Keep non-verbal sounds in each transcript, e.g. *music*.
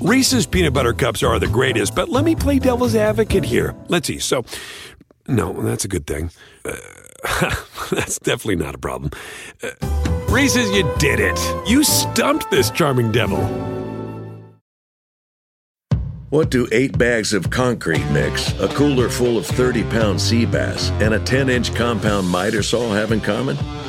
Reese's peanut butter cups are the greatest, but let me play devil's advocate here. Let's see. So, no, that's a good thing. Uh, *laughs* that's definitely not a problem. Uh, Reese's, you did it. You stumped this charming devil. What do eight bags of concrete mix, a cooler full of 30 pound sea bass, and a 10 inch compound miter saw have in common?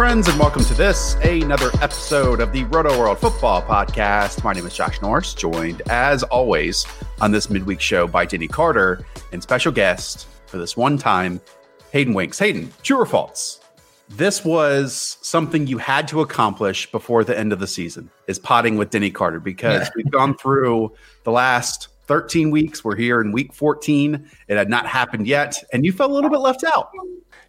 Friends, and welcome to this, another episode of the Rotoworld Football Podcast. My name is Josh Norris, joined as always on this midweek show by Denny Carter and special guest for this one time, Hayden Winks. Hayden, true or false? This was something you had to accomplish before the end of the season is potting with Denny Carter because we've gone through the last 13 weeks. We're here in week 14. It had not happened yet, and you felt a little bit left out.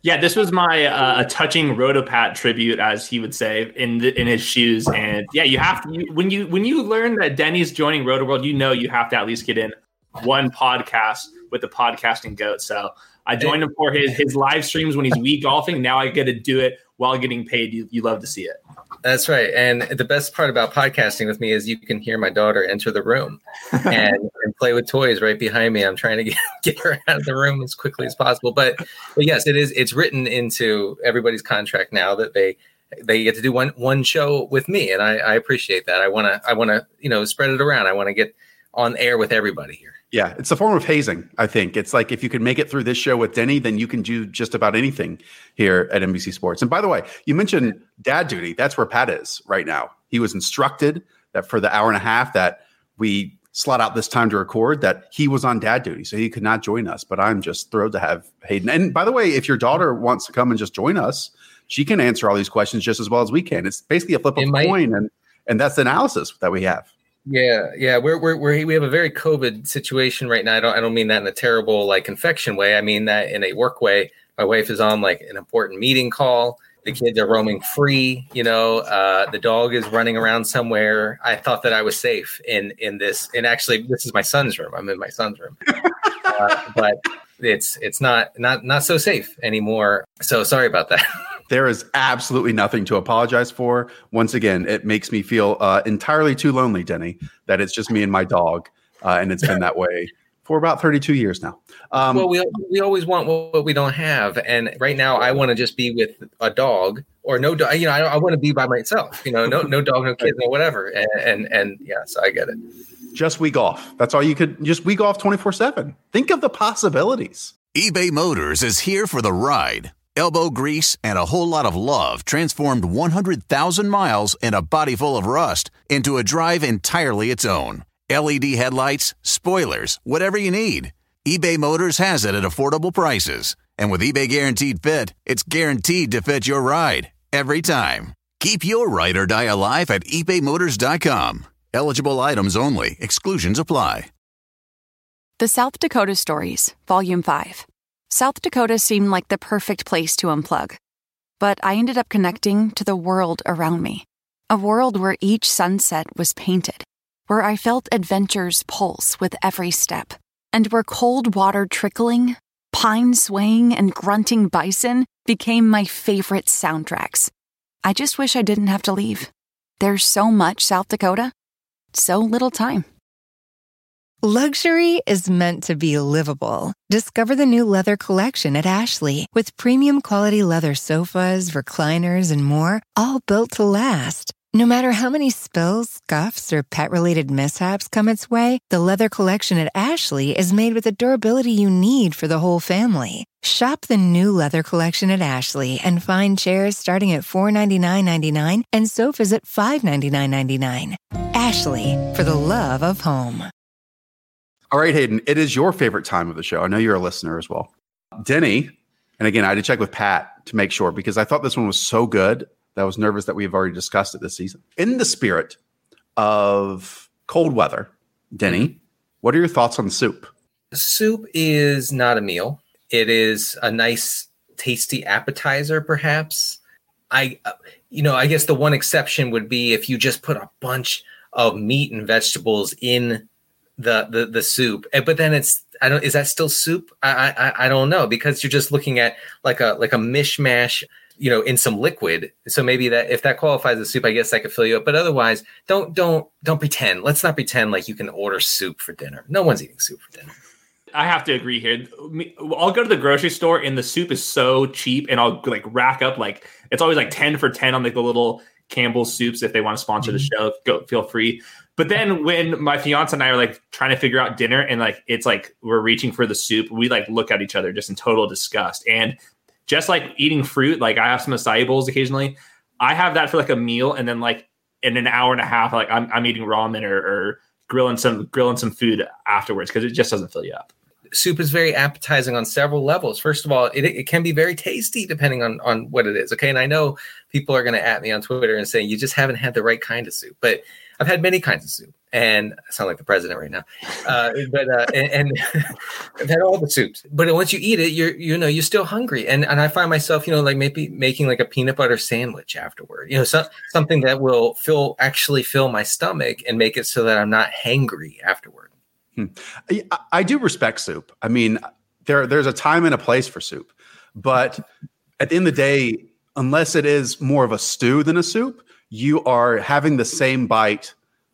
Yeah, this was my uh, a touching Rotopat tribute, as he would say, in the, in his shoes. And yeah, you have to you, when you when you learn that Denny's joining Rotoworld, you know you have to at least get in one podcast with the podcasting goat. So I joined him for his his live streams when he's week golfing. Now I get to do it while getting paid. You, you love to see it. That's right. And the best part about podcasting with me is you can hear my daughter enter the room and, *laughs* and play with toys right behind me. I'm trying to get, *laughs* get her out of the room as quickly as possible. But, but yes, it is. It's written into everybody's contract now that they they get to do one one show with me, and I, I appreciate that. I want to I want to you know spread it around. I want to get on air with everybody here. Yeah, it's a form of hazing. I think it's like if you can make it through this show with Denny, then you can do just about anything here at NBC Sports. And by the way, you mentioned dad duty. That's where Pat is right now. He was instructed that for the hour and a half that we slot out this time to record, that he was on dad duty, so he could not join us. But I'm just thrilled to have Hayden. And by the way, if your daughter wants to come and just join us, she can answer all these questions just as well as we can. It's basically a flip of a coin, and and that's the analysis that we have. Yeah, yeah, we're, we're we're we have a very COVID situation right now. I don't I don't mean that in a terrible like infection way. I mean that in a work way. My wife is on like an important meeting call. The kids are roaming free. You know, uh, the dog is running around somewhere. I thought that I was safe in in this. And actually, this is my son's room. I'm in my son's room, *laughs* uh, but it's it's not not not so safe anymore. So sorry about that. *laughs* There is absolutely nothing to apologize for. Once again, it makes me feel uh, entirely too lonely, Denny, that it's just me and my dog. Uh, and it's been that way for about 32 years now. Um, well, we, we always want what we don't have. And right now, I want to just be with a dog or no dog. You know, I, I want to be by myself, you know, no, no dog, no kid, no whatever. And, and, and yes, I get it. Just week off. That's all you could just week off 24 7. Think of the possibilities. eBay Motors is here for the ride. Elbow grease and a whole lot of love transformed 100,000 miles and a body full of rust into a drive entirely its own. LED headlights, spoilers, whatever you need. eBay Motors has it at affordable prices. And with eBay Guaranteed Fit, it's guaranteed to fit your ride every time. Keep your ride or die alive at ebaymotors.com. Eligible items only, exclusions apply. The South Dakota Stories, Volume 5. South Dakota seemed like the perfect place to unplug. But I ended up connecting to the world around me. A world where each sunset was painted, where I felt adventure's pulse with every step, and where cold water trickling, pine swaying, and grunting bison became my favorite soundtracks. I just wish I didn't have to leave. There's so much South Dakota, so little time. Luxury is meant to be livable. Discover the new leather collection at Ashley with premium quality leather sofas, recliners, and more, all built to last. No matter how many spills, scuffs, or pet related mishaps come its way, the leather collection at Ashley is made with the durability you need for the whole family. Shop the new leather collection at Ashley and find chairs starting at $499.99 and sofas at $599.99. Ashley, for the love of home. All right, Hayden, it is your favorite time of the show. I know you're a listener as well. Denny And again, I had to check with Pat to make sure because I thought this one was so good that was nervous that we've already discussed it this season. In the spirit of cold weather, Denny, what are your thoughts on soup? Soup is not a meal. It is a nice, tasty appetizer, perhaps. I, you know, I guess the one exception would be if you just put a bunch of meat and vegetables in the the, the soup, but then it's I don't is that still soup? I, I I don't know because you're just looking at like a like a mishmash, you know, in some liquid. So maybe that if that qualifies as soup, I guess that could fill you up. But otherwise, don't don't don't pretend. Let's not pretend like you can order soup for dinner. No one's eating soup for dinner. I have to agree here. I'll go to the grocery store and the soup is so cheap, and I'll like rack up like it's always like ten for ten on like the little Campbell's soups. If they want to sponsor the mm-hmm. show, go feel free. But then when my fiance and I are like trying to figure out dinner, and like it's like we're reaching for the soup, we like look at each other just in total disgust. And just like eating fruit, like I have some acai bowls occasionally. I have that for like a meal, and then like in an hour and a half, like I'm, I'm eating ramen or, or grilling some grilling some food afterwards because it just doesn't fill you up. soup is very appetizing on several levels. First of all, it, it can be very tasty depending on on what it is. Okay, and I know people are going to at me on Twitter and say you just haven't had the right kind of soup, but I've had many kinds of soup, and I sound like the president right now. Uh, but uh, and, and *laughs* had all the soups. But once you eat it, you're you know you're still hungry, and and I find myself you know like maybe making like a peanut butter sandwich afterward. You know, so, something that will fill actually fill my stomach and make it so that I'm not hangry afterward. I, I do respect soup. I mean, there there's a time and a place for soup, but at the end of the day, unless it is more of a stew than a soup, you are having the same bite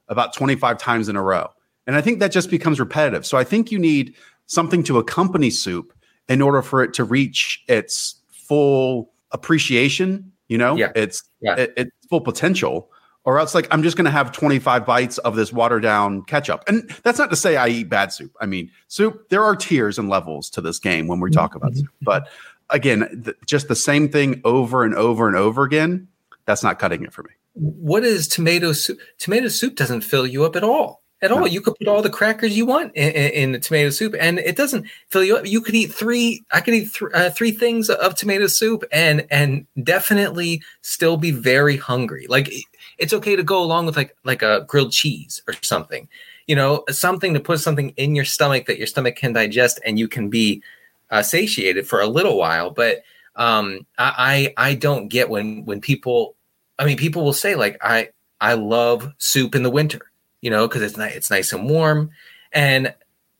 about 25 times in a row. And I think that just becomes repetitive. So I think you need something to accompany soup in order for it to reach its full appreciation, you know, Yeah. its Yeah. it- its full potential. Or else, like, I'm just going to have 25 bites of this watered down ketchup. And that's not to say I eat bad soup. I mean, soup, there are tiers and levels to this game when we talk about mm-hmm. soup. But again, th- just the same thing over and over and over again, that's not cutting it for me. What is tomato soup? Tomato soup doesn't fill you up at all. At all, you could put all the crackers you want in, in, in the tomato soup, and it doesn't fill you up. You could eat three. I could eat th- uh, three things of tomato soup, and and definitely still be very hungry. Like it's okay to go along with like like a grilled cheese or something, you know, something to put something in your stomach that your stomach can digest, and you can be uh, satiated for a little while. But um, I I I don't get when when people I mean, people will say like, I I love soup in the winter, you know, because it's nice, it's nice and warm. And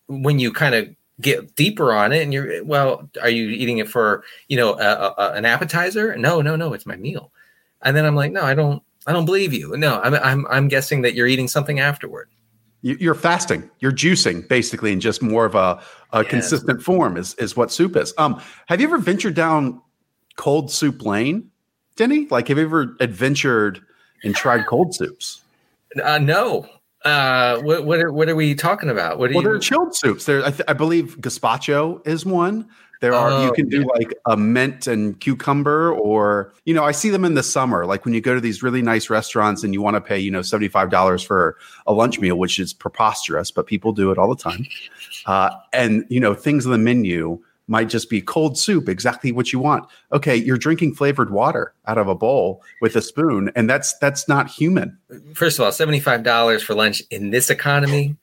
when you kind of get deeper on it, and you're well, are you eating it for you know a, a, an appetizer? No, no, no, it's my meal. And then I'm like, no, I don't, I don't believe you. No, I'm I'm I'm guessing that you're eating something afterward. You- You're fasting, you're juicing basically in just more of a, a Yes. consistent form is, is what soup is. Um, have you ever ventured down cold soup lane, Denny? Like, have you ever adventured and tried cold soups? Uh, no. Uh, what what are, what are we talking about? What are Well, there are chilled soups. There, I, th- I believe gazpacho is one. There are you Oh, can do like a mint and cucumber, or you know, I see them in the summer. Like when you go to these really nice restaurants and you want to pay, you know, seventy five dollars for a lunch meal, which is preposterous, but people do it all the time. Uh, and you know, things on the menu might just be cold soup, exactly what you want. Okay, you're drinking flavored water out of a bowl with a spoon, and that's that's not human. First of all, seventy five dollars for lunch in this economy.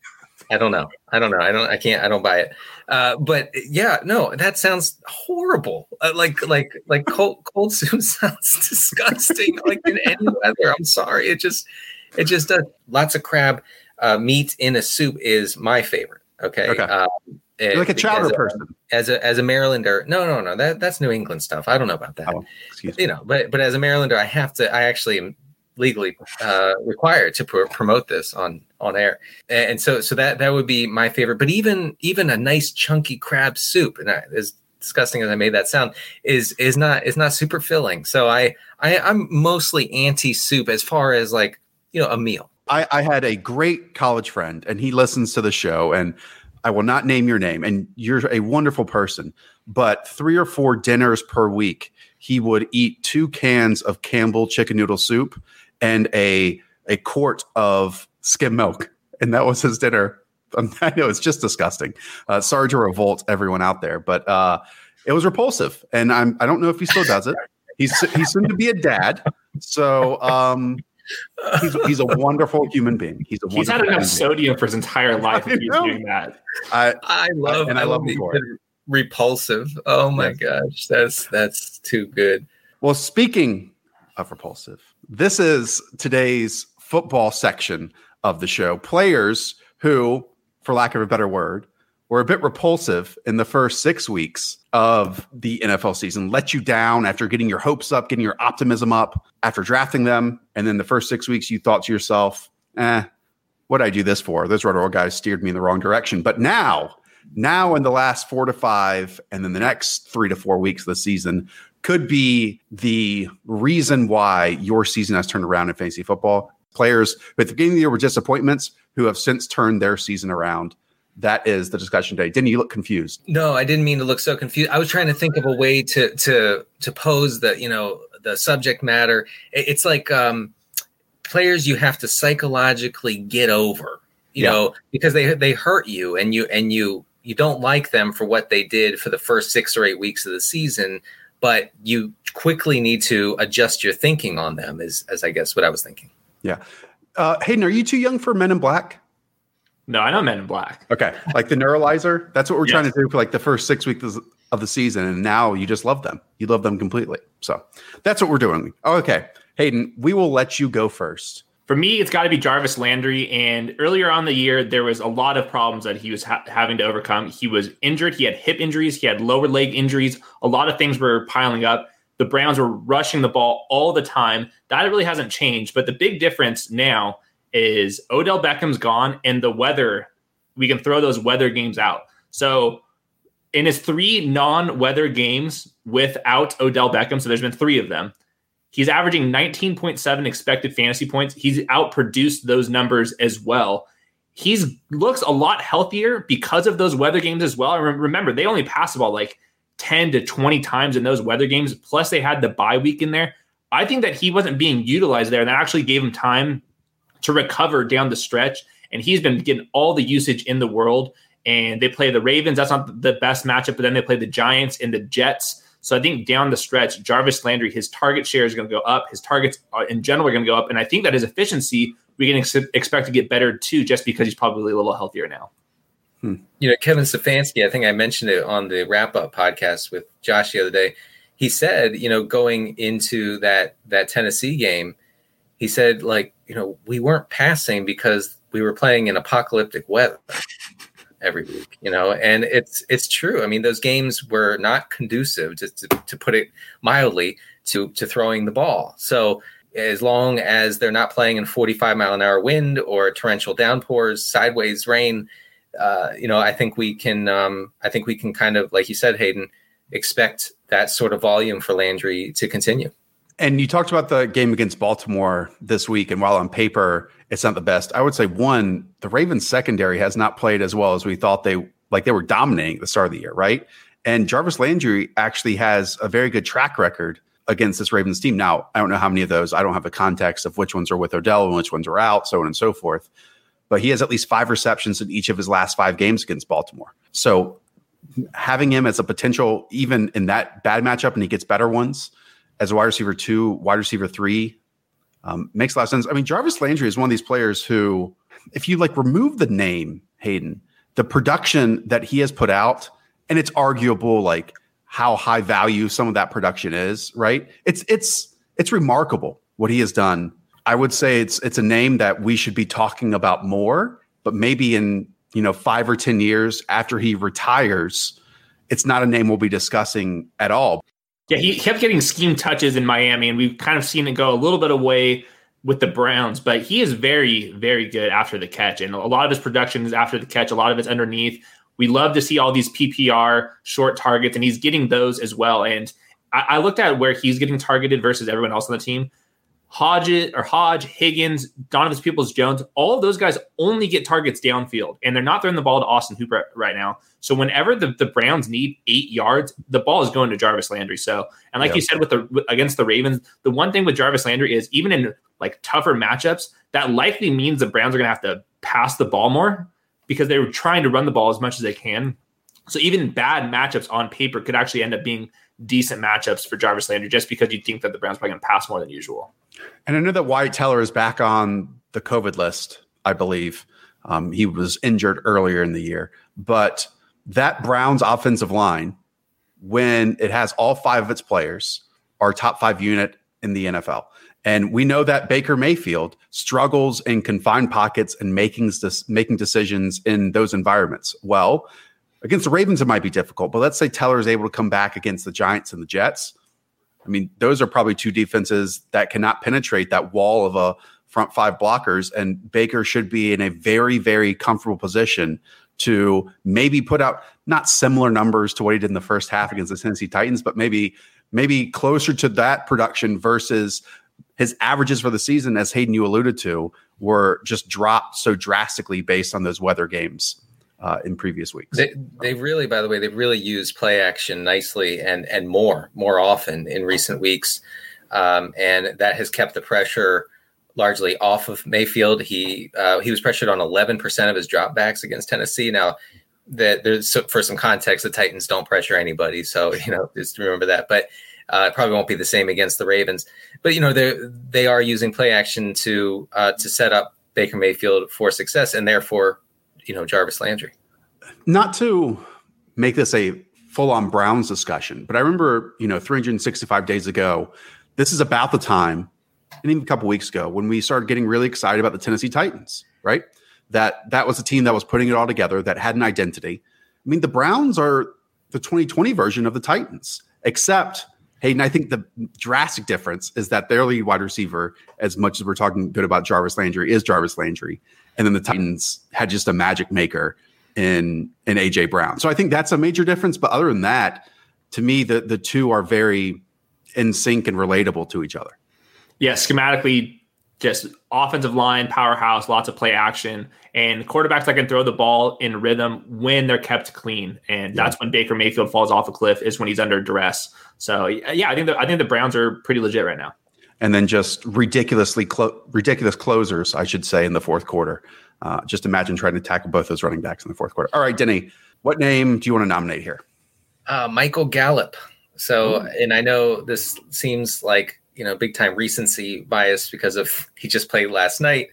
I don't know. I don't know. I don't. I can't. I don't buy it. Uh, but yeah, no, that sounds horrible. Uh, like like like cold cold *laughs* soup sounds disgusting. like in any weather. I'm sorry. It just it just does. Lots of crab uh, meat in a soup is my favorite. Okay. Okay. Um, You're like a because, chowder person. As a as a Marylander, no, no, no. That that's New England stuff. I don't know about that Oh, excuse me. you know but but as a marylander i have to i actually am legally uh required to pr- promote this on on air and, and so so that that would be my favorite but even even a nice chunky crab soup and I, as disgusting as i made that sound is is not is not super filling so i i i'm mostly anti soup as far as like you know a meal I, I had a great college friend, and he listens to the show, and I will not name your name, and you're a wonderful person. But three or four dinners per week, he would eat two cans of Campbell chicken noodle soup and a a quart of skim milk, and that was his dinner. *laughs* I know it's just disgusting. Uh, sorry to revolt everyone out there, but uh, it was repulsive, and I'm I don't know if he still does it. He's he's soon to be a dad, so um, he's he's a wonderful human being. He's a He's had enough human being. sodium for his entire *laughs* life if he's doing that. I, I love and I love him for it. repulsive. Oh my gosh, that's that's too good. Well, speaking of repulsive, this is today's football section of the show. Players who, for lack of a better word, were a bit repulsive in the first six weeks of the NFL season, let you down after getting your hopes up, getting your optimism up after drafting them. And then the first six weeks, you thought to yourself, eh, what did I do this for? Those Roto guys steered me in the wrong direction. But now, now in the last four to five, and then the next three to four weeks of the season could be the reason why your season has turned around in fantasy football. Players at the beginning of the year were disappointments who have since turned their season around. That is the discussion today. Didn't you look confused? No, I didn't mean to look so confused. I was trying to think of a way to to to pose the you know the subject matter. It's like um, players you have to psychologically get over, you Yeah. know, because they they hurt you and you and you you don't like them for what they did for the first six or eight weeks of the season, but you quickly need to adjust your thinking on them. Is as I guess what I was thinking. Yeah. Uh, Hayden, are you too young for Men in Black? No, I know Men in Black. Okay. Like the neuralizer? That's what we're trying to do for like the first six weeks of the season. And now you just love them. You love them completely. So that's what we're doing. Okay. Hayden, we will let you go first. For me, it's got to be Jarvis Landry. And earlier on the year, there was a lot of problems that he was ha- having to overcome. He was injured. He had hip injuries. He had lower leg injuries. A lot of things were piling up. The Browns were rushing the ball all the time. That really hasn't changed. But the big difference now is Odell Beckham's gone, and the weather. We can throw those weather games out. So in his three non-weather games without Odell Beckham, so there's been three of them. He's averaging 19.7 expected fantasy points. He's outproduced those numbers as well. He's looks a lot healthier because of those weather games as well. And remember, they only pass the ball like 10 to 20 times in those weather games. Plus, they had the bye week in there. I think that he wasn't being utilized there. And that actually gave him time to recover down the stretch. And he's been getting all the usage in the world. And they play the Ravens. That's not the best matchup, but then they play the Giants and the Jets. So I think down the stretch, Jarvis Landry, his target share is going to go up. His targets uh, in general are going to go up. And I think that his efficiency, we can ex- expect to get better too, just because he's probably a little healthier now. you know, Kevin Stefanski, I think I mentioned it on the wrap up podcast with Josh the other day. He said, you know, going into that that Tennessee game, he said, like, you know, we weren't passing because we were playing in apocalyptic weather every week, you know, and it's it's true. I mean, those games were not conducive, just to, to put it mildly, to to throwing the ball. So as long as they're not playing in 45 mile an hour wind or torrential downpours, sideways rain, uh, you know, I think we can, um, I think we can kind of, like you said, Hayden, expect that sort of volume for Landry to continue. And you talked about the game against Baltimore this week. And while on paper, it's not the best, I would say one, the Ravens secondary has not played as well as we thought they like they were dominating at the start of the year, right? And Jarvis Landry actually has a very good track record against this Ravens team. Now, I don't know how many of those, I don't have the context of which ones are with Odell and which ones are out, so on and so forth. But he has at least five receptions in each of his last five games against Baltimore. So having him as a potential, even in that bad matchup, and he gets better ones as a wide receiver two, wide receiver three, um, makes a lot of sense. I mean, Jarvis Landry is one of these players who, if you like remove the name Hayden, the production that he has put out, and it's arguable like how high value some of that production is, right? It's it's it's remarkable what he has done. I would say it's it's a name that we should be talking about more, but maybe in you know five or ten years after he retires, it's not a name we'll be discussing at all. Yeah, he kept getting scheme touches in Miami, and we've kind of seen it go a little bit away with the Browns, but he is very, very good after the catch. And a lot of his production is after the catch, a lot of it's underneath. We love to see all these PPR short targets, and he's getting those as well. And I, I looked at where he's getting targeted versus everyone else on the team. Hodge or Hodge, Higgins, Donovan Peoples Jones, all of those guys only get targets downfield, and they're not throwing the ball to Austin Hooper right now. So whenever the, the Browns need eight yards, the ball is going to Jarvis Landry. So, and like Yeah. you said with the against the Ravens, the one thing with Jarvis Landry is even in like tougher matchups, that likely means the Browns are going to have to pass the ball more because they were trying to run the ball as much as they can So even bad matchups on paper could actually end up being decent matchups for Jarvis Landry just because you think that the Browns are probably going to pass more than usual. And I know that Wyatt Teller is back on the COVID list, I believe. Um, he was injured earlier in the year, but that Browns offensive line, when it has all five of its players, are top five unit in the NFL. And we know that Baker Mayfield struggles in confined pockets and making, making decisions in those environments. Well, against the Ravens, it might be difficult, but let's say Teller is able to come back against the Giants and the Jets. I mean, those are probably two defenses that cannot penetrate that wall of a front five blockers. And Baker should be in a very, very comfortable position to maybe put out not similar numbers to what he did in the first half against the Tennessee Titans, but maybe maybe closer to that production versus his averages for the season, as Hayden you alluded to, were just dropped so drastically based on those weather games uh, in previous weeks. They, they really, by the way, they really used play action nicely and and more more often in recent weeks, um, and that has kept the pressure largely off of Mayfield. He uh, he was pressured on 11% of his dropbacks against Tennessee. Now, that there's for some context, the Titans don't pressure anybody, so *laughs* you know just remember that. But uh, it probably won't be the same against the Ravens, but you know they they are using play action to uh, to set up Baker Mayfield for success, and therefore, you know Jarvis Landry. Not to make this a full on Browns discussion, but I remember you know 365 days ago, this is about the time, and even a couple weeks ago when we started getting really excited about the Tennessee Titans, right? That that was a team that was putting it all together, that had an identity. I mean, the Browns are the 2020 version of the Titans, except Hayden, I think the drastic difference is that their lead wide receiver, as much as we're talking good about Jarvis Landry, is Jarvis Landry. And then the Titans had just a magic maker in in AJ Brown. So I think that's a major difference. But other than that, to me, the the two are very in sync and relatable to each other. Yeah, schematically, just offensive line, powerhouse, lots of play action, and quarterbacks that can throw the ball in rhythm when they're kept clean. And that's when Baker Mayfield falls off a cliff is when he's under duress. So yeah, I think the, I think the Browns are pretty legit right now. And then just ridiculously clo- ridiculous closers, I should say, in the fourth quarter. Uh, just imagine trying to tackle both those running backs in the fourth quarter. All right, Denny, what name do you want to nominate here? Uh, Michael Gallup. So, Ooh. and I know this seems like you know big time recency bias because of *laughs* he just played last night,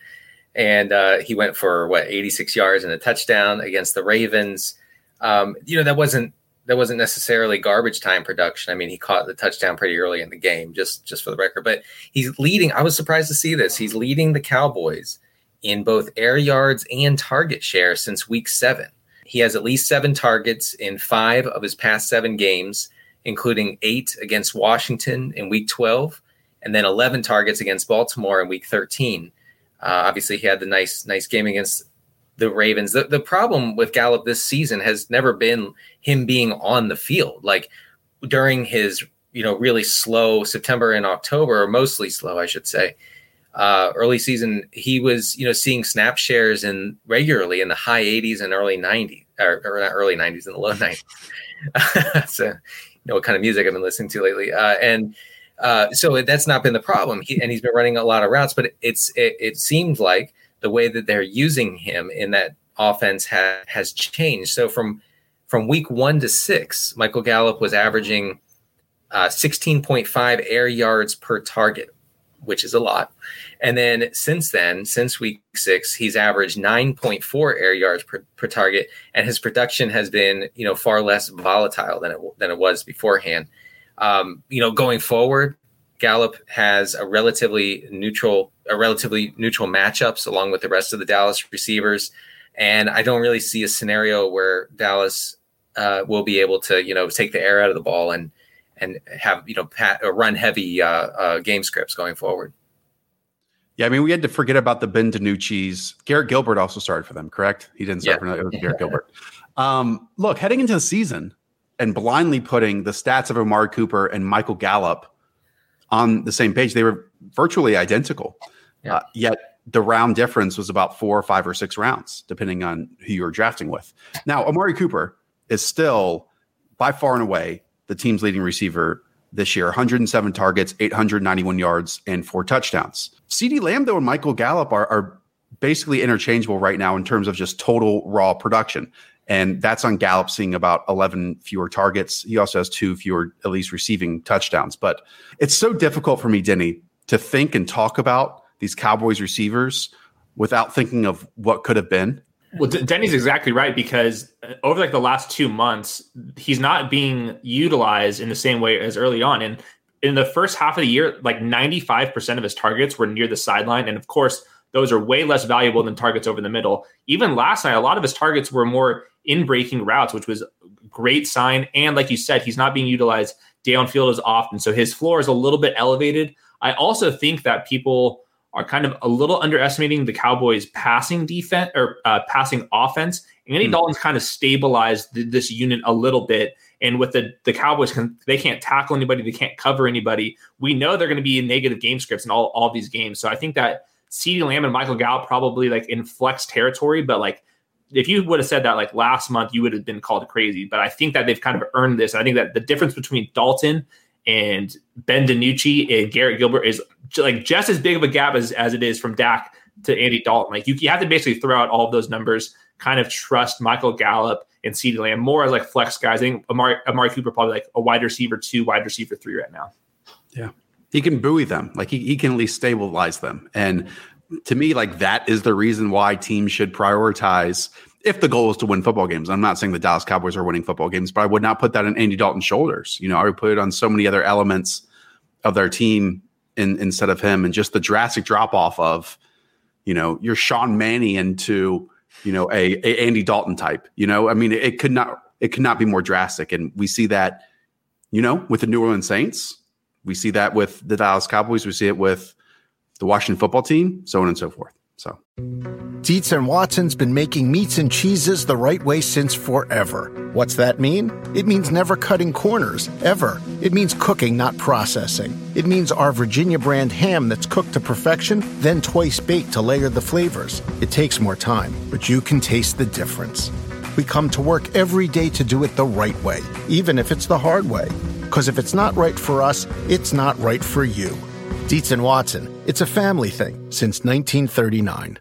and uh, he went for what 86 yards and a touchdown against the Ravens. Um, you know that wasn't that wasn't necessarily garbage time production. I mean, he caught the touchdown pretty early in the game, just just for the record. But he's leading. I was surprised to see this. He's leading the Cowboys in both air yards and target share since week seven. He has at least seven targets in five of his past seven games, including eight against Washington in week 12, and then 11 targets against Baltimore in week 13. Uh, obviously, he had the nice, nice game against the Ravens. The, the problem with Gallup this season has never been him being on the field. Like during his, you know, really slow September and October, or mostly slow, I should say, uh, early season, he was, you know, seeing snap shares in regularly in the high 80s and early 90s, or, or not early 90s, in the low 90s. *laughs* so, you know, what kind of music I've been listening to lately. Uh, and uh, so that's not been the problem. He, and he's been running a lot of routes, but it's, it, it seems like the way that they're using him in that offense ha- has changed. So from, from week one to six, Michael Gallup was averaging uh, 16.5 air yards per target which is a lot. And then since then, since week six, he's averaged 9.4 air yards per, per target, and his production has been, you know, far less volatile than it than it was beforehand. Um, you know, going forward, Gallup has a relatively neutral, a relatively neutral matchups along with the rest of the Dallas receivers, and I don't really see a scenario where Dallas uh, will be able to, you know, take the air out of the ball and and have you know pat, or run heavy uh, uh, game scripts going forward. Yeah, I mean, we had to forget about the Ben DiNucci's. Garrett Gilbert also started for them, correct? He didn't start yeah. for them. Garrett Gilbert. Um, look, heading into the season and blindly putting the stats of Amari Cooper and Michael Gallup on the same page, they were virtually identical. Yeah. Uh, yet the round difference was about four or five or six rounds, depending on who you were drafting with. Now, Amari Cooper is still by far and away the team's leading receiver this year 107 targets, 891 yards, and four touchdowns. CeeDee Lamb, though, and Michael Gallup are, are basically interchangeable right now in terms of just total raw production. And that's on Gallup seeing about 11 fewer targets. He also has two fewer, at least receiving touchdowns. But it's so difficult for me, Denny, to think and talk about these Cowboys receivers without thinking of what could have been. Well, Denny's exactly right because uh, over like the last two months, he's not being utilized in the same way as early on. And in the first half of the year, like 95% of his targets were near the sideline. And of course, those are way less valuable than targets over the middle. Even last night, a lot of his targets were more in breaking routes, which was a great sign. And like you said, he's not being utilized downfield as often. So his floor is a little bit elevated. I also think that people are kind of a little underestimating the Cowboys' passing defense or uh, passing offense. Andy hmm. Dalton's kind of stabilized this unit a little bit. And with the the Cowboys, can, they can't tackle anybody, they can't cover anybody. We know they're going to be in negative game scripts in all, all these games. So I think that CeeDee Lamb and Michael Gallup probably like in flex territory, but like if you would have said that like last month, you would have been called crazy. But I think that they've kind of earned this. I think that the difference between Dalton and Ben DiNucci and Garrett Gilbert is like just as big of a gap as, as it is from Dak to Andy Dalton. Like you, you have to basically throw out all of those numbers, kind of trust Michael Gallup and CeeDee Lamb more as like flex guys. I think Amari, Amari Cooper probably like a wide receiver two, wide receiver three right now. Yeah. He can buoy them. Like he, he can at least stabilize them. And to me, like that is the reason why teams should prioritize if the goal is to win football games. I'm not saying the Dallas Cowboys are winning football games, but I would not put that on Andy Dalton's shoulders. You know, I would put it on so many other elements of their team in, instead of him and just the drastic drop off of, you know, your Sean Manny into, you know, a, a Andy Dalton type, you know, I mean, it, it could not, it could not be more drastic. And we see that, you know, with the New Orleans Saints, we see that with the Dallas Cowboys, we see it with the Washington football team, so on and so forth. So, Dietz and Watson's been making meats and cheeses the right way since forever. What's that mean? It means never cutting corners, ever. It means cooking, not processing. It means our Virginia brand ham that's cooked to perfection, then twice baked to layer the flavors. It takes more time, but you can taste the difference. We come to work every day to do it the right way, even if it's the hard way. Because if it's not right for us, it's not right for you. Dietz and Watson, it's a family thing since 1939.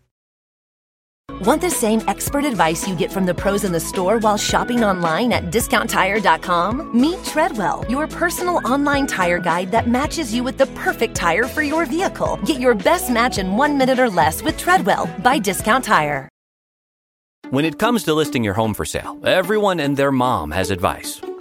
Want the same expert advice you get from the pros in the store while shopping online at discounttire.com? Meet Treadwell, your personal online tire guide that matches you with the perfect tire for your vehicle. Get your best match in one minute or less with Treadwell by Discount Tire. When it comes to listing your home for sale, everyone and their mom has advice.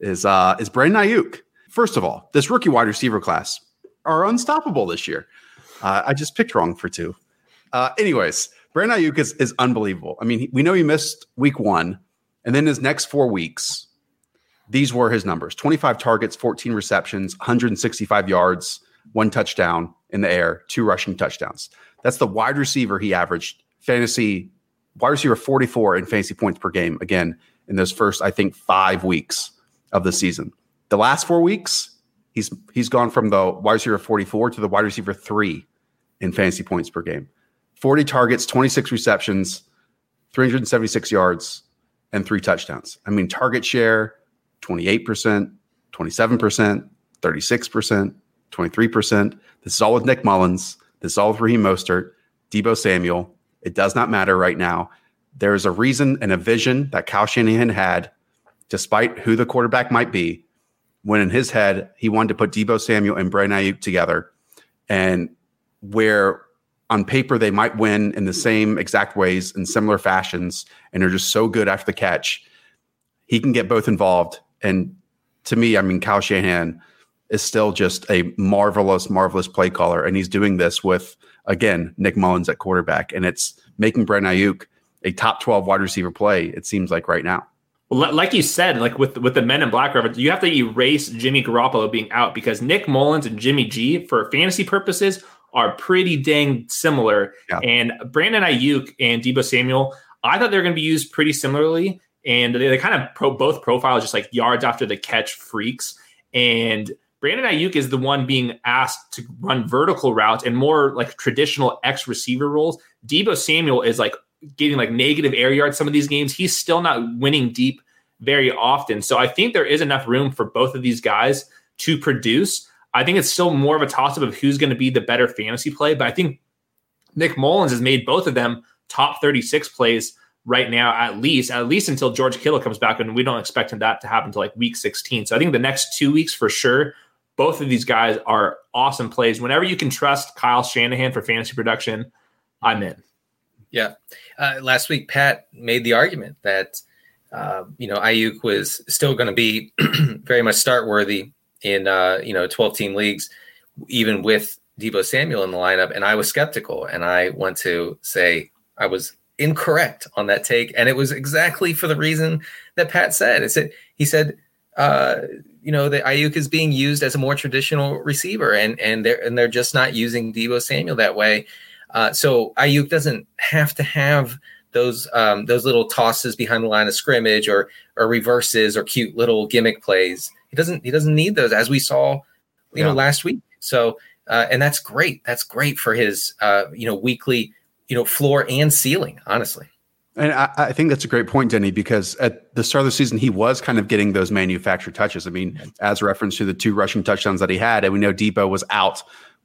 is uh, is Brandon Aiyuk. First of all, this rookie wide receiver class are unstoppable this year. Uh, I just picked wrong for two. Uh, anyways, Brandon Aiyuk is, is unbelievable. I mean, he, we know he missed week one, and then his next four weeks, these were his numbers 25 targets, 14 receptions, 165 yards, one touchdown in the air, two rushing touchdowns. That's the wide receiver he averaged fantasy, wide receiver 44 in fantasy points per game, again, in those first, I think, five weeks of the season. The last four weeks, He's he's gone from the wide receiver 44 to the wide receiver three in fantasy points per game. 40 targets, 26 receptions, 376 yards, and three touchdowns. I mean, target share 28%, 27%, 36%, 23%. This is all with Nick Mullens. This is all with Raheem Mostert, Deebo Samuel. It does not matter right now. There is a reason and a vision that Kyle Shanahan had, despite who the quarterback might be, when in his head he wanted to put Deebo Samuel and Brandon Aiyuk together, and where on paper they might win in the same exact ways in similar fashions, and they're just so good after the catch, he can get both involved. And to me, I mean, Kyle Shanahan is still just a marvelous, marvelous play caller, and he's doing this with again Nick Mullens at quarterback, and it's making Brandon Aiyuk a top twelve wide receiver play. It seems like right now like you said, like with with the Men in Black reference, you have to erase Jimmy Garoppolo being out because Nick Mullens and Jimmy G, for fantasy purposes, are pretty dang similar. Yeah. And Brandon Aiyuk and Deebo Samuel, I thought they were going to be used pretty similarly. And they, they kind of pro, both profiles just like yards after the catch freaks. And Brandon Aiyuk is the one being asked to run vertical routes and more like traditional X receiver roles. Deebo Samuel is like getting like negative air yards some of these games. He's still not winning deep very often. So I think there is enough room for both of these guys to produce. I think it's still more of a toss up of who's going to be the better fantasy play, but I think Nick Mullens has made both of them top 36 plays right now, at least, at least until George Kittle comes back, and we don't expect him that to happen until like week 16. So I think the next two weeks for sure, both of these guys are awesome plays. Whenever you can trust Kyle Shanahan for fantasy production, I'm in. Yeah. Uh, last week, Pat made the argument that uh, you know Aiyuk was still going to be *clears throat* very much start worthy in uh, you know 12 team leagues, even with Deebo Samuel in the lineup, and I was skeptical, and I want to say I was incorrect on that take, and it was exactly for the reason that Pat said. It said he said. Uh, you know, the Aiyuk is being used as a more traditional receiver, and and they're and they're just not using Deebo Samuel that way. Uh, so Aiyuk doesn't have to have those um, those little tosses behind the line of scrimmage or or reverses or cute little gimmick plays. He doesn't he doesn't need those as we saw, you Yeah. know, last week. So uh, and that's great. That's great for his uh, you know weekly you know floor and ceiling. Honestly. And I, I think that's a great point, Denny, because at the start of the season, he was kind of getting those manufactured touches. I mean, as a reference to the two rushing touchdowns that he had, and we know Deebo was out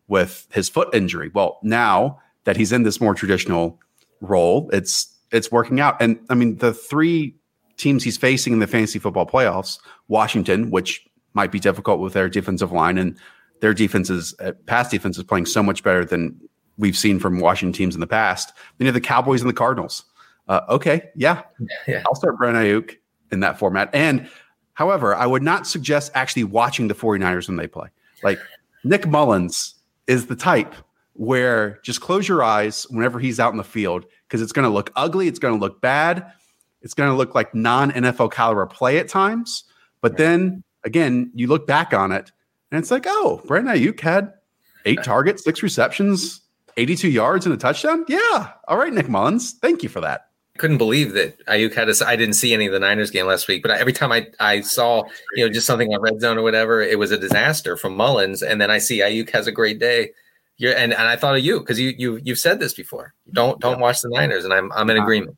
with his foot injury. Well, now that he's in this more traditional role, it's it's working out. And I mean, the three teams he's facing in the fantasy football playoffs, Washington, which might be difficult with their defensive line, and their defenses, uh, past defense is playing so much better than we've seen from Washington teams in the past. Then you have the Cowboys and the Cardinals. Uh, okay, yeah, Yeah. I'll start Brandon Aiyuk in that format. And however, I would not suggest actually watching the 49ers when they play. Like Nick Mullens is the type where just close your eyes whenever he's out in the field because it's going to look ugly, it's going to look bad, it's going to look like non NFL caliber play at times. But then again, you look back on it and it's like, oh, Brandon Aiyuk had eight targets, six receptions, 82 yards, and a touchdown. Yeah. All right, Nick Mullens. Thank you for that. couldn't believe that Aiyuk had a. I didn't see any of the Niners game last week, but every time I I saw you know just something on red zone or whatever, it was a disaster from Mullens, and then I see Aiyuk has a great day. You're, and and I thought of you because you you you've said this before. Don't don't watch the Niners, and I'm I'm in agreement.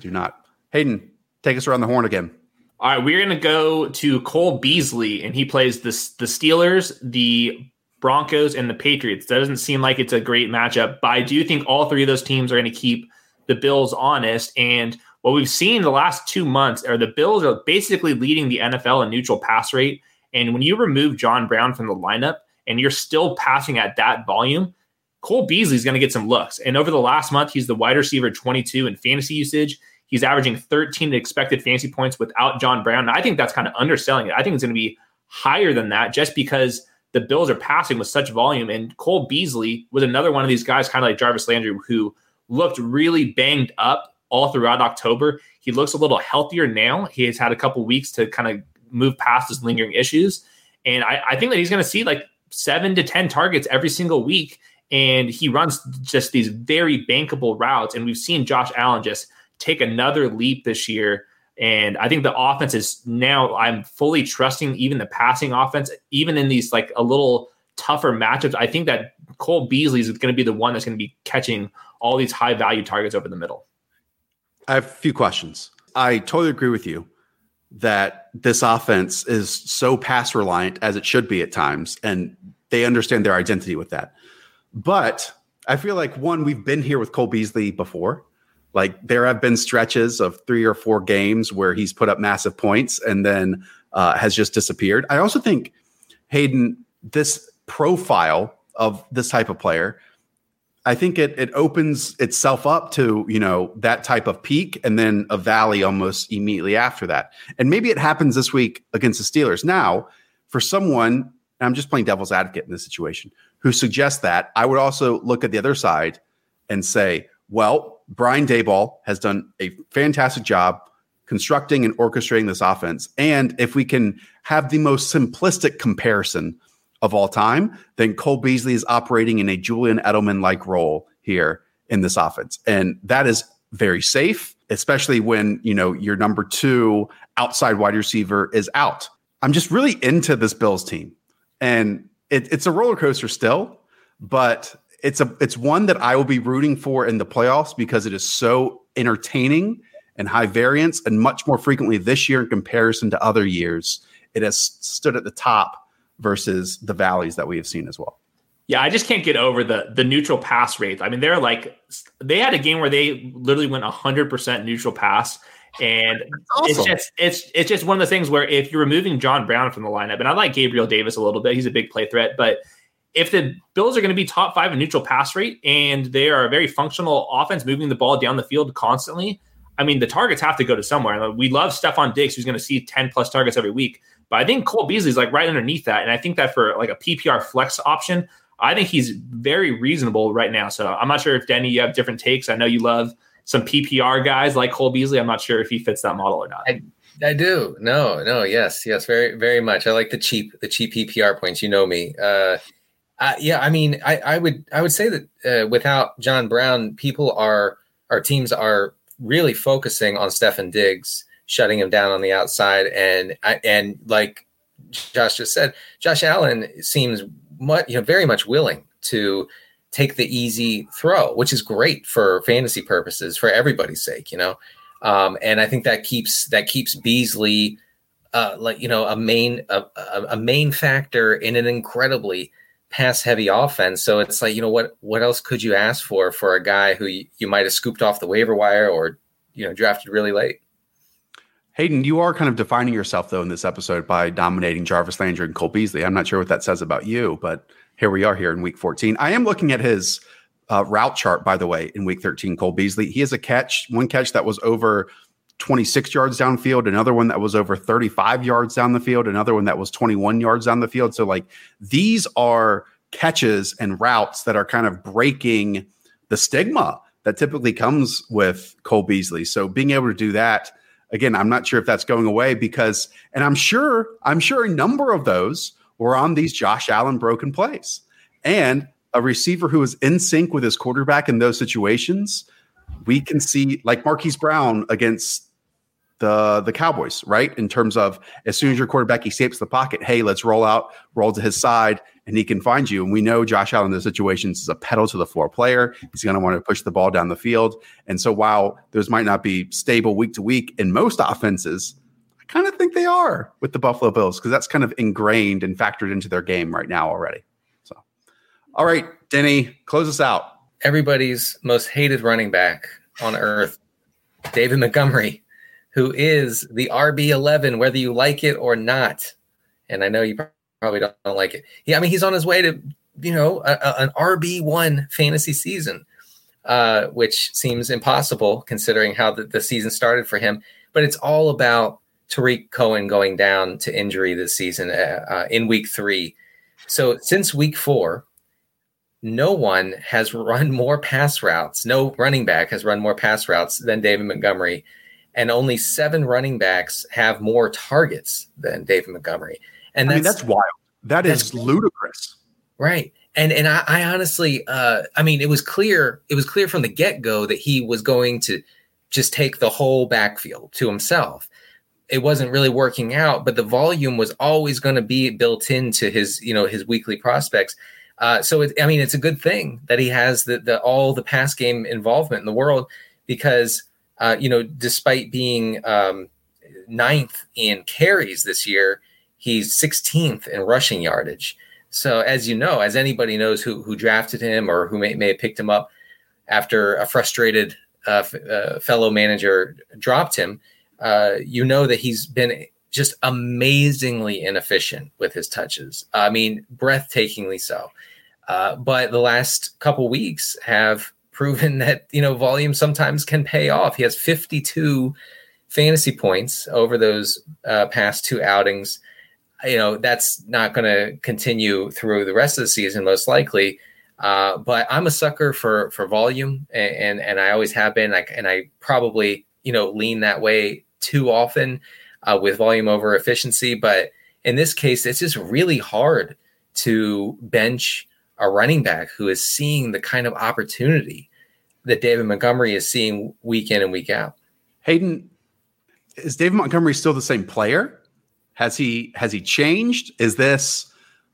Do not. Hayden, take us around the horn again. All right, we're going to go to Cole Beasley, and he plays the the Steelers, the Broncos, and the Patriots. That Doesn't seem like it's a great matchup, but I do think all three of those teams are going to keep the Bills honest. And what we've seen the last two months are the Bills are basically leading the NFL in neutral pass rate. And when you remove John Brown from the lineup and you're still passing at that volume, Cole Beasley is going to get some looks. And over the last month, he's the wide receiver 22 in fantasy usage. He's averaging 13 expected fantasy points without John Brown. And I think that's kind of underselling it. I think it's going to be higher than that just because the Bills are passing with such volume. And Cole Beasley was another one of these guys, kind of like Jarvis Landry, who looked really banged up all throughout October. He looks a little healthier now. He has had a couple weeks to kind of move past his lingering issues. And I, I think that he's going to see like seven to 10 targets every single week. And he runs just these very bankable routes. And we've seen Josh Allen just take another leap this year. And I think the offense is now, I'm fully trusting even the passing offense, even in these like a little tougher matchups. I think that Cole Beasley is going to be the one that's going to be catching all these high value targets over the middle. I have a few questions. I totally agree with you that this offense is so pass reliant as it should be at times, and they understand their identity with that. But I feel like one, we've been here with Cole Beasley before. Like there have been stretches of three or four games where he's put up massive points and then uh, has just disappeared. I also think Hayden, this profile of this type of player, I think it it opens itself up to you know that type of peak and then a valley almost immediately after that. And maybe it happens this week against the Steelers. Now, for someone, I'm just playing devil's advocate in this situation, who suggests that, I would also look at the other side and say, well, Brian Daboll has done a fantastic job constructing and orchestrating this offense. And if we can have the most simplistic comparison of all time, then Cole Beasley is operating in a Julian Edelman like role here in this offense. And that is very safe, especially when, you know, your number two outside wide receiver is out. I'm just really into this Bills team. And it, it's a roller coaster still, but it's a it's one that I will be rooting for in the playoffs because it is so entertaining and high variance and much more frequently this year in comparison to other years. It has stood at the top versus the valleys that we have seen as well. Yeah, I just can't get over the the neutral pass rate. I mean, they're like they had a game where they literally went 100% neutral pass and awesome. it's just it's it's just one of the things where if you're removing John Brown from the lineup and I like Gabriel Davis a little bit, he's a big play threat, but if the Bills are going to be top 5 in neutral pass rate and they are a very functional offense moving the ball down the field constantly, I mean, the targets have to go to somewhere. We love Stefon Diggs, who's going to see 10 plus targets every week. But I think Cole Beasley's like right underneath that. And I think that for like a PPR flex option, I think he's very reasonable right now. So I'm not sure if Denny, you have different takes. I know you love some PPR guys like Cole Beasley. I'm not sure if he fits that model or not. I, I do. No, no, yes, yes, very, very much. I like the cheap, the cheap PPR points. You know me. Uh, yeah, I mean, I, I would, I would say that uh, without John Brown, people are, our teams are really focusing on Stefon Diggs shutting him down on the outside. And and like Josh just said, Josh Allen seems much, you know, very much willing to take the easy throw, which is great for fantasy purposes, for everybody's sake, you know. Um, and I think that keeps that keeps Beasley uh, like you know a main a, a main factor in an incredibly pass heavy offense. So it's like you know what what else could you ask for for a guy who you, you might have scooped off the waiver wire or you know drafted really late. Hayden, you are kind of defining yourself though in this episode by dominating Jarvis Landry and Cole Beasley. I'm not sure what that says about you, but here we are here in week 14. I am looking at his uh, route chart, by the way, in week 13. Cole Beasley, he has a catch, one catch that was over 26 yards downfield, another one that was over 35 yards down the field, another one that was 21 yards down the field. So, like, these are catches and routes that are kind of breaking the stigma that typically comes with Cole Beasley. So, being able to do that again, I'm not sure if that's going away because, and I'm sure, I'm sure a number of those were on these Josh Allen broken plays. And a receiver who is in sync with his quarterback in those situations, we can see like Marquise Brown against the the Cowboys, right? In terms of as soon as your quarterback escapes the pocket, hey, let's roll out, roll to his side, and he can find you. And we know Josh Allen in those situations is a pedal to the floor player. He's going to want to push the ball down the field. And so while those might not be stable week to week in most offenses, I kind of think they are with the Buffalo Bills because that's kind of ingrained and factored into their game right now already. So, all right, Denny, close us out. Everybody's most hated running back on earth, David Montgomery, who is the RB11, whether you like it or not. And I know you probably don't, don't like it. Yeah, I mean, he's on his way to, you know, a, a, an RB1 fantasy season, uh, which seems impossible considering how the, the season started for him. But it's all about Tarik Cohen going down to injury this season uh, uh, in week three. So since week four, no one has *laughs* run more pass routes. No running back has run more pass routes than David Montgomery. And only seven running backs have more targets than David Montgomery. And that's, I mean, that's wild. That is that's ludicrous. Right. And and I, I honestly uh I mean it was clear it was clear from the get-go that he was going to just take the whole backfield to himself. It wasn't really working out, but the volume was always going to be built into his, you know, his weekly prospects. Uh, so it, I mean, it's a good thing that he has the, the all the pass game involvement in the world because uh, you know, despite being um, ninth in carries this year, He's 16th in rushing yardage. So, as you know, as anybody knows who who drafted him or who may, may have picked him up after a frustrated uh, f- uh, fellow manager dropped him, uh, you know that he's been just amazingly inefficient with his touches. I mean, breathtakingly so. Uh, but the last couple weeks have proven *laughs* that you know volume sometimes can pay off. He has 52 fantasy points over those uh, past two outings. You know that's not going to continue through the rest of the season most likely. Uh, but i'm a sucker for for volume and and, and i always have been. Like and i probably you know lean that way too often uh, with volume over efficiency. But in this case it's just really hard to bench a running back who is seeing the kind of opportunity that David Montgomery is seeing week in and week out. Hayden, is David Montgomery still the same player? Has he has he changed? Is this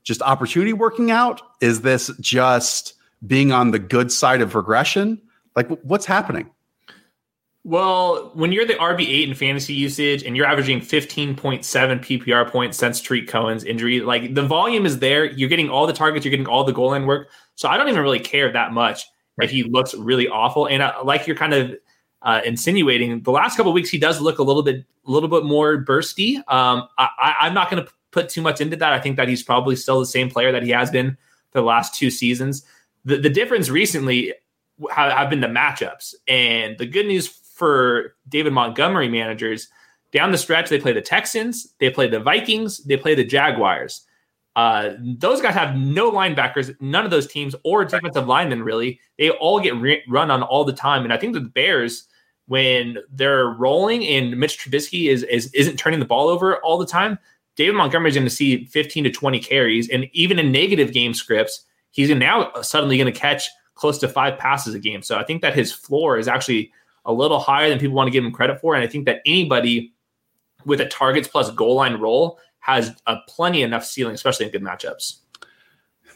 just opportunity working out? Is this just being on the good side of regression? Like what's happening? Well, when you're the RB8 in fantasy usage and you're averaging 15.7 PPR points since Tarik Cohen's injury, like the volume is there. You're getting all the targets, you're getting all the goal line work. So I don't even really care that much right. if he looks really awful. And uh, like you're kind of uh, insinuating, the last couple weeks he does look a little bit, a little bit more bursty. Um, I, I'm not going to put too much into that. I think that he's probably still the same player that he has been for the last two seasons. The, the difference recently have, have been the matchups, and the good news for David Montgomery managers down the stretch, they play the Texans, they play the Vikings, they play the Jaguars. Uh, those guys have no linebackers, none of those teams, or defensive linemen really. They all get re- run on all the time, and I think that the Bears, when they're rolling and Mitch Trubisky is, is isn't turning the ball over all the time, David Montgomery is going to see 15 to 20 carries, and even in negative game scripts, he's now suddenly going to catch close to five passes a game. So I think that his floor is actually a little higher than people want to give him credit for. And I think that anybody with a targets plus goal line role has a plenty enough ceiling, especially in good matchups.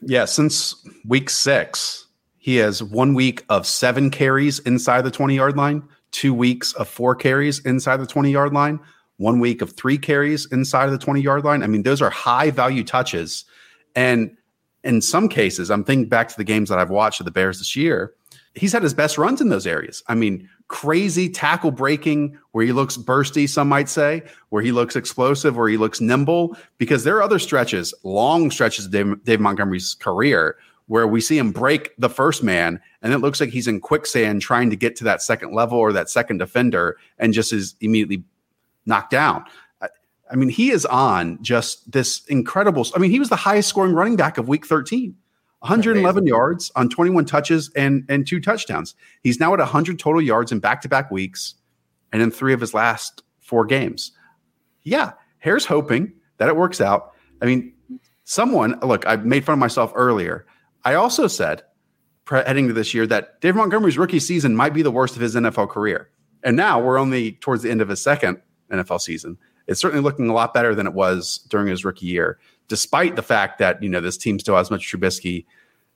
Yeah, since week six, he has one week of seven carries inside the 20 yard line, two weeks of four carries inside the 20 yard line, one week of three carries inside of the 20 yard line. I mean, those are high value touches. And in some cases, I'm thinking back to the games that I've watched of the Bears this year, he's had his best runs in those areas. I mean, crazy tackle breaking where he looks bursty, some might say, where he looks explosive, where he looks nimble, because there are other stretches, long stretches of Dave, Dave Montgomery's career where we see him break the first man and it looks like he's in quicksand trying to get to that second level or that second defender and just is immediately knocked down. I, I mean, he is on just this incredible. I mean, he was the highest scoring running back of week 13. 111 Amazing. yards on 21 touches and and two touchdowns. He's now at 100 total yards in back-to-back weeks and in 3 of his last 4 games. Yeah, Hare's hoping that it works out. I mean, someone, look, I made fun of myself earlier. I also said heading to this year that Dave Montgomery's rookie season might be the worst of his NFL career. And now we're only towards the end of his second NFL season. It's certainly looking a lot better than it was during his rookie year despite the fact that you know this team still has Mitch Trubisky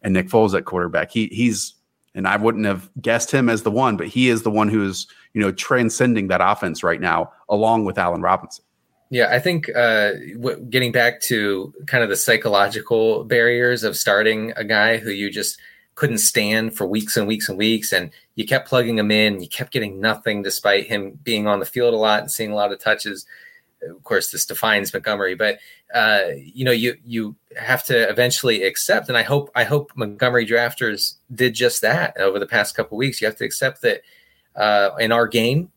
and Nick Foles at quarterback. He he's and I wouldn't have guessed him as the one, but he is the one who's you know transcending that offense right now, along with Allen Robinson. Yeah, I think uh, w- getting back to kind of the psychological barriers of starting a guy who you just couldn't stand for weeks and weeks and weeks, and you kept plugging him in, you kept getting nothing despite him being on the field a lot and seeing a lot of touches of course this defines Montgomery, but uh, you know you you have to eventually accept, and I hope I hope Montgomery drafters did just that over the past couple weeks. You have to accept that uh, in our game,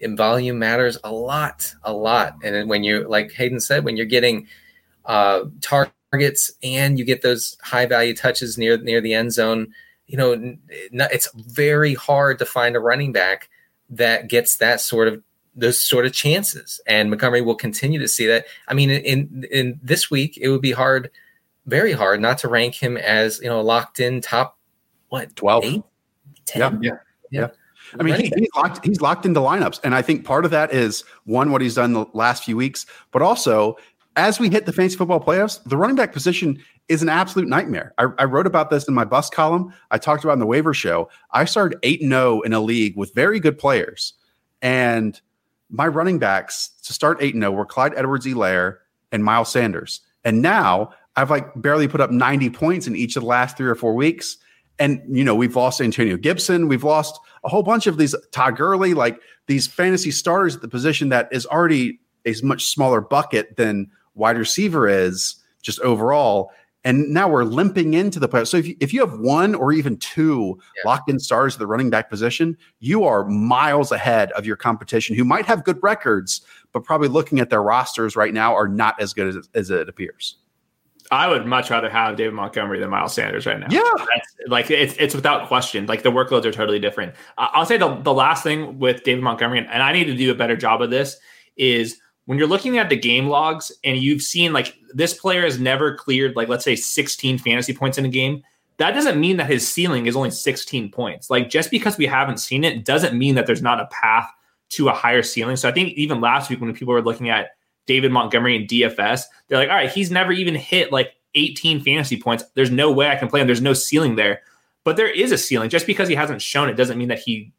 in volume matters a lot, a lot, and when you like Hayden said, when you're getting uh, targets and you get those high value touches near near the end zone, you know it's very hard to find a running back that gets that sort of those sort of chances. And Montgomery will continue to see that. I mean, in in this week, it would be hard, very hard, not to rank him as you know locked in top what 12 eight, 10? Yeah, yeah, yeah. yeah. I mean, he, he's locked. He's locked into lineups, and I think part of that is one what he's done the last few weeks, but also as we hit the fantasy football playoffs, the running back position is an absolute nightmare. I, I, wrote about this in my bus column. I talked about in the waiver show. I started eight and zero oh in a league with very good players, and my running backs to start 8 0 were Clyde Edwards Helaire and Miles Sanders. And now I've like barely put up 90 points in each of the last three or four weeks. And, you know, we've lost Antonio Gibson. We've lost a whole bunch of these Todd Gurley, like these fantasy starters at the position that is already a much smaller bucket than wide receiver is just overall. And now we're limping into the playoffs. So if you, if you have one or even two yeah. locked in stars at the running back position, you are miles ahead of your competition who might have good records, but probably looking at their rosters right now are not as good as, as it appears. I would much rather have David Montgomery than Miles Sanders right now. Yeah, That's, like it's it's without question. Like the workloads are totally different. I'll say the the last thing with David Montgomery, and I need to do a better job of this, is when you're looking at the game logs and you've seen like this player has never cleared like let's say 16 fantasy points in a game, that doesn't mean that his ceiling is only 16 points. Like just because we haven't seen it doesn't mean that there's not a path to a higher ceiling. So I think even last week when people were looking at David Montgomery and DFS, they're like, all right, he's never even hit like 18 fantasy points. There's no way I can play him. There's no ceiling there. But there is a ceiling. Just because he hasn't shown it doesn't mean that he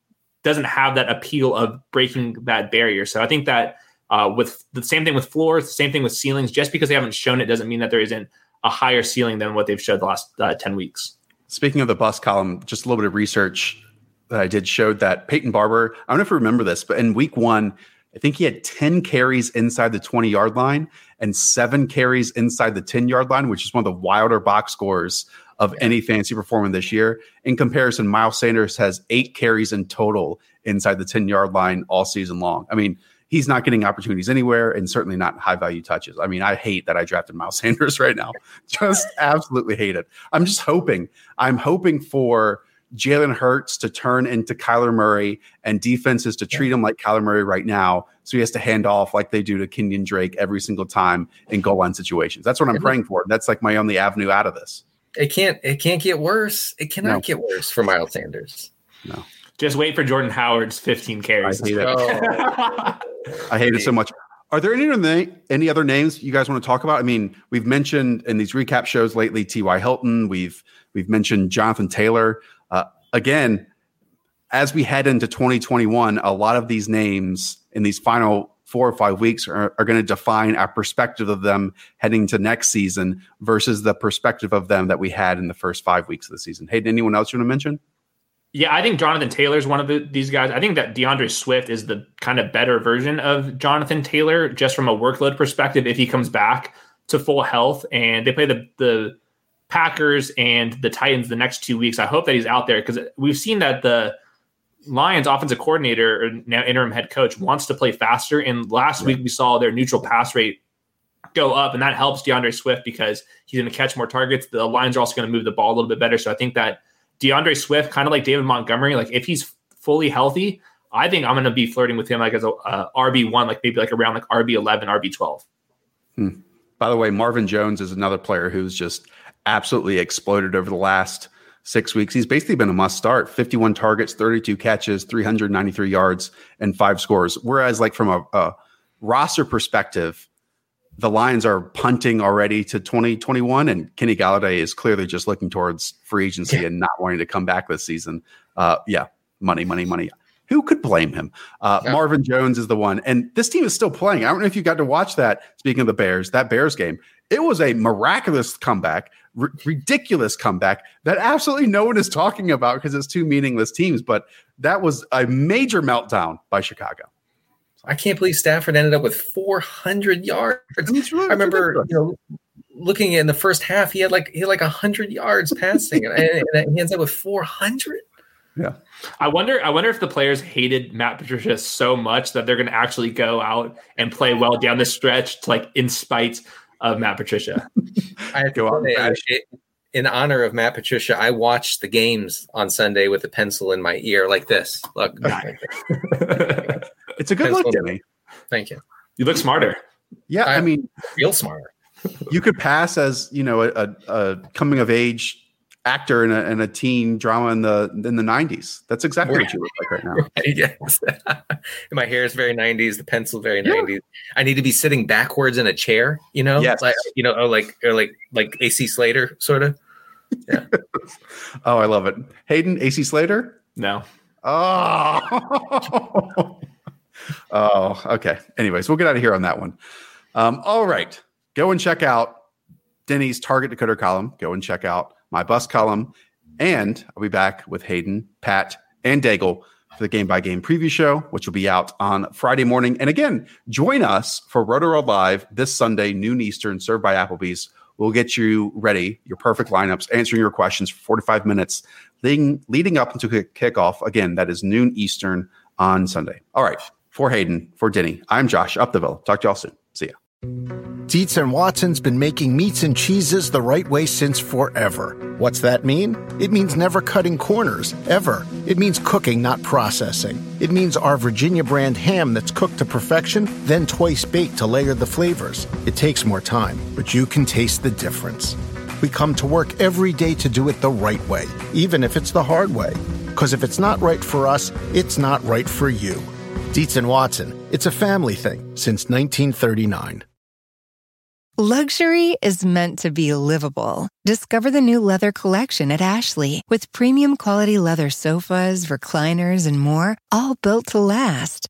doesn't have that appeal of breaking that barrier. So I think that uh, with the same thing with floors, the same thing with ceilings. Just because they haven't shown it doesn't mean that there isn't a higher ceiling than what they've showed the last uh, 10 weeks. Speaking of the bus column, just a little bit of research that I did showed that Peyton Barber, I don't know if you remember this, but in week one, I think he had 10 carries inside the 20 yard line and seven carries inside the 10 yard line, which is one of the wilder box scores of any fancy performer this year. In comparison, Miles Sanders has eight carries in total inside the 10 yard line all season long. I mean, he's not getting opportunities anywhere and certainly not high value touches. I mean, I hate that I drafted Miles *laughs* Sanders right now. Just absolutely hate it. I'm just hoping, I'm hoping for Jalen Hurts to turn into Kyler Murray and defenses to treat him like Kyler Murray right now. So he has to hand off like they do to Kenyan Drake every single time in goal line situations. That's what I'm praying for. That's like my only avenue out of this. It can't. It can't get worse. It cannot no. get worse for Miles Sanders. No. Just wait for Jordan Howard's 15 carries. I hate it. Oh. *laughs* I hate it so much. Are there any other, any other names you guys want to talk about? I mean, we've mentioned in these recap shows lately T.Y. Hilton. We've we've mentioned Jonathan Taylor. Uh, again, as we head into 2021, a lot of these names in these final four or five weeks are, are going to define our perspective of them heading to next season versus the perspective of them that we had in the first five weeks of the season. Hey, anyone else you want to mention? Yeah, I think Jonathan Taylor is one of the, these guys. I think that D'Andre Swift is the kind of better version of Jonathan Taylor, just from a workload perspective. If he comes back to full health, and they play the the Packers and the Titans the next two weeks, I hope that he's out there because we've seen that the Lions offensive coordinator or now interim head coach wants to play faster. And last yeah. week we saw their neutral pass rate go up, and that helps D'Andre Swift because he's going to catch more targets. The Lions are also going to move the ball a little bit better. So I think that D'Andre Swift, kind of like David Montgomery, like if he's fully healthy, I think I'm going to be flirting with him like as a uh, RB one, like maybe like around like RB eleven, RB twelve. Hmm. By the way, Marvin Jones is another player who's just absolutely exploded over the last six weeks. He's basically been a must start 51 targets, 32 catches, 393 yards, and five scores. Whereas, like, from a, a roster perspective, the Lions are punting already to 2021, and Kenny Golladay is clearly just looking towards free agency yeah. and not wanting to come back this season. Uh, yeah, money, money, money. Who could blame him? Uh, yeah. Marvin Jones is the one, and this team is still playing. I don't know if you got to watch that. Speaking of the Bears, that Bears game, it was a miraculous comeback, r- ridiculous comeback that absolutely no one is talking about because it's two meaningless teams. But that was a major meltdown by Chicago. I can't believe Stafford ended up with 400 yards. I remember, you know, looking in the first half, he had like he had like 100 yards passing, and, and he ends up with 400. Yeah. I wonder. I wonder if the players hated Matt Patricia so much that they're going to actually go out and play well down the stretch, to, like in spite of Matt Patricia. I have to say, in honor of Matt Patricia, I watched the games on Sunday with a pencil in my ear like this. Look, *laughs* it's a good look, Jimmy. Thank you. You look smarter. Yeah, I, I mean, real smarter. you could pass as you know a, a coming of age actor in a, in a teen drama in the in the 90s. That's exactly what you look like right now. *laughs* Right, yes. *laughs* My hair is very 90s, the pencil very yeah. 90s. I need to be sitting backwards in a chair, you know? Yes. Like you know, or like or like like AC Slater sort of. Yeah. *laughs* oh, I love it. Hayden, AC Slater? No. Oh. Oh, okay. Anyways, we'll get out of here on that one. Um, all right. Go and check out Denny's Target Decoder column. Go and check out my bus column, and I'll be back with Hayden, Pat, and Daigle for the game by game preview show, which will be out on Friday morning. And again, join us for Roto Live this Sunday, noon Eastern, served by Applebee's. We'll get you ready, your perfect lineups, answering your questions for 45 minutes, leading, leading up into kickoff. Again, that is noon Eastern on Sunday. All right. For Hayden, for Denny, I'm Josh Uptheville. Talk to y'all soon. See ya. Dietz and Watson's been making meats and cheeses the right way since forever. What's that mean? It means never cutting corners, ever. It means cooking, not processing. It means our Virginia brand ham that's cooked to perfection, then twice baked to layer the flavors. It takes more time, but you can taste the difference. We come to work every day to do it the right way, even if it's the hard way. Because if it's not right for us, it's not right for you. Dietz and Watson, it's a family thing since 1939. Luxury is meant to be livable. Discover the new leather collection at Ashley with premium quality leather sofas, recliners, and more, all built to last.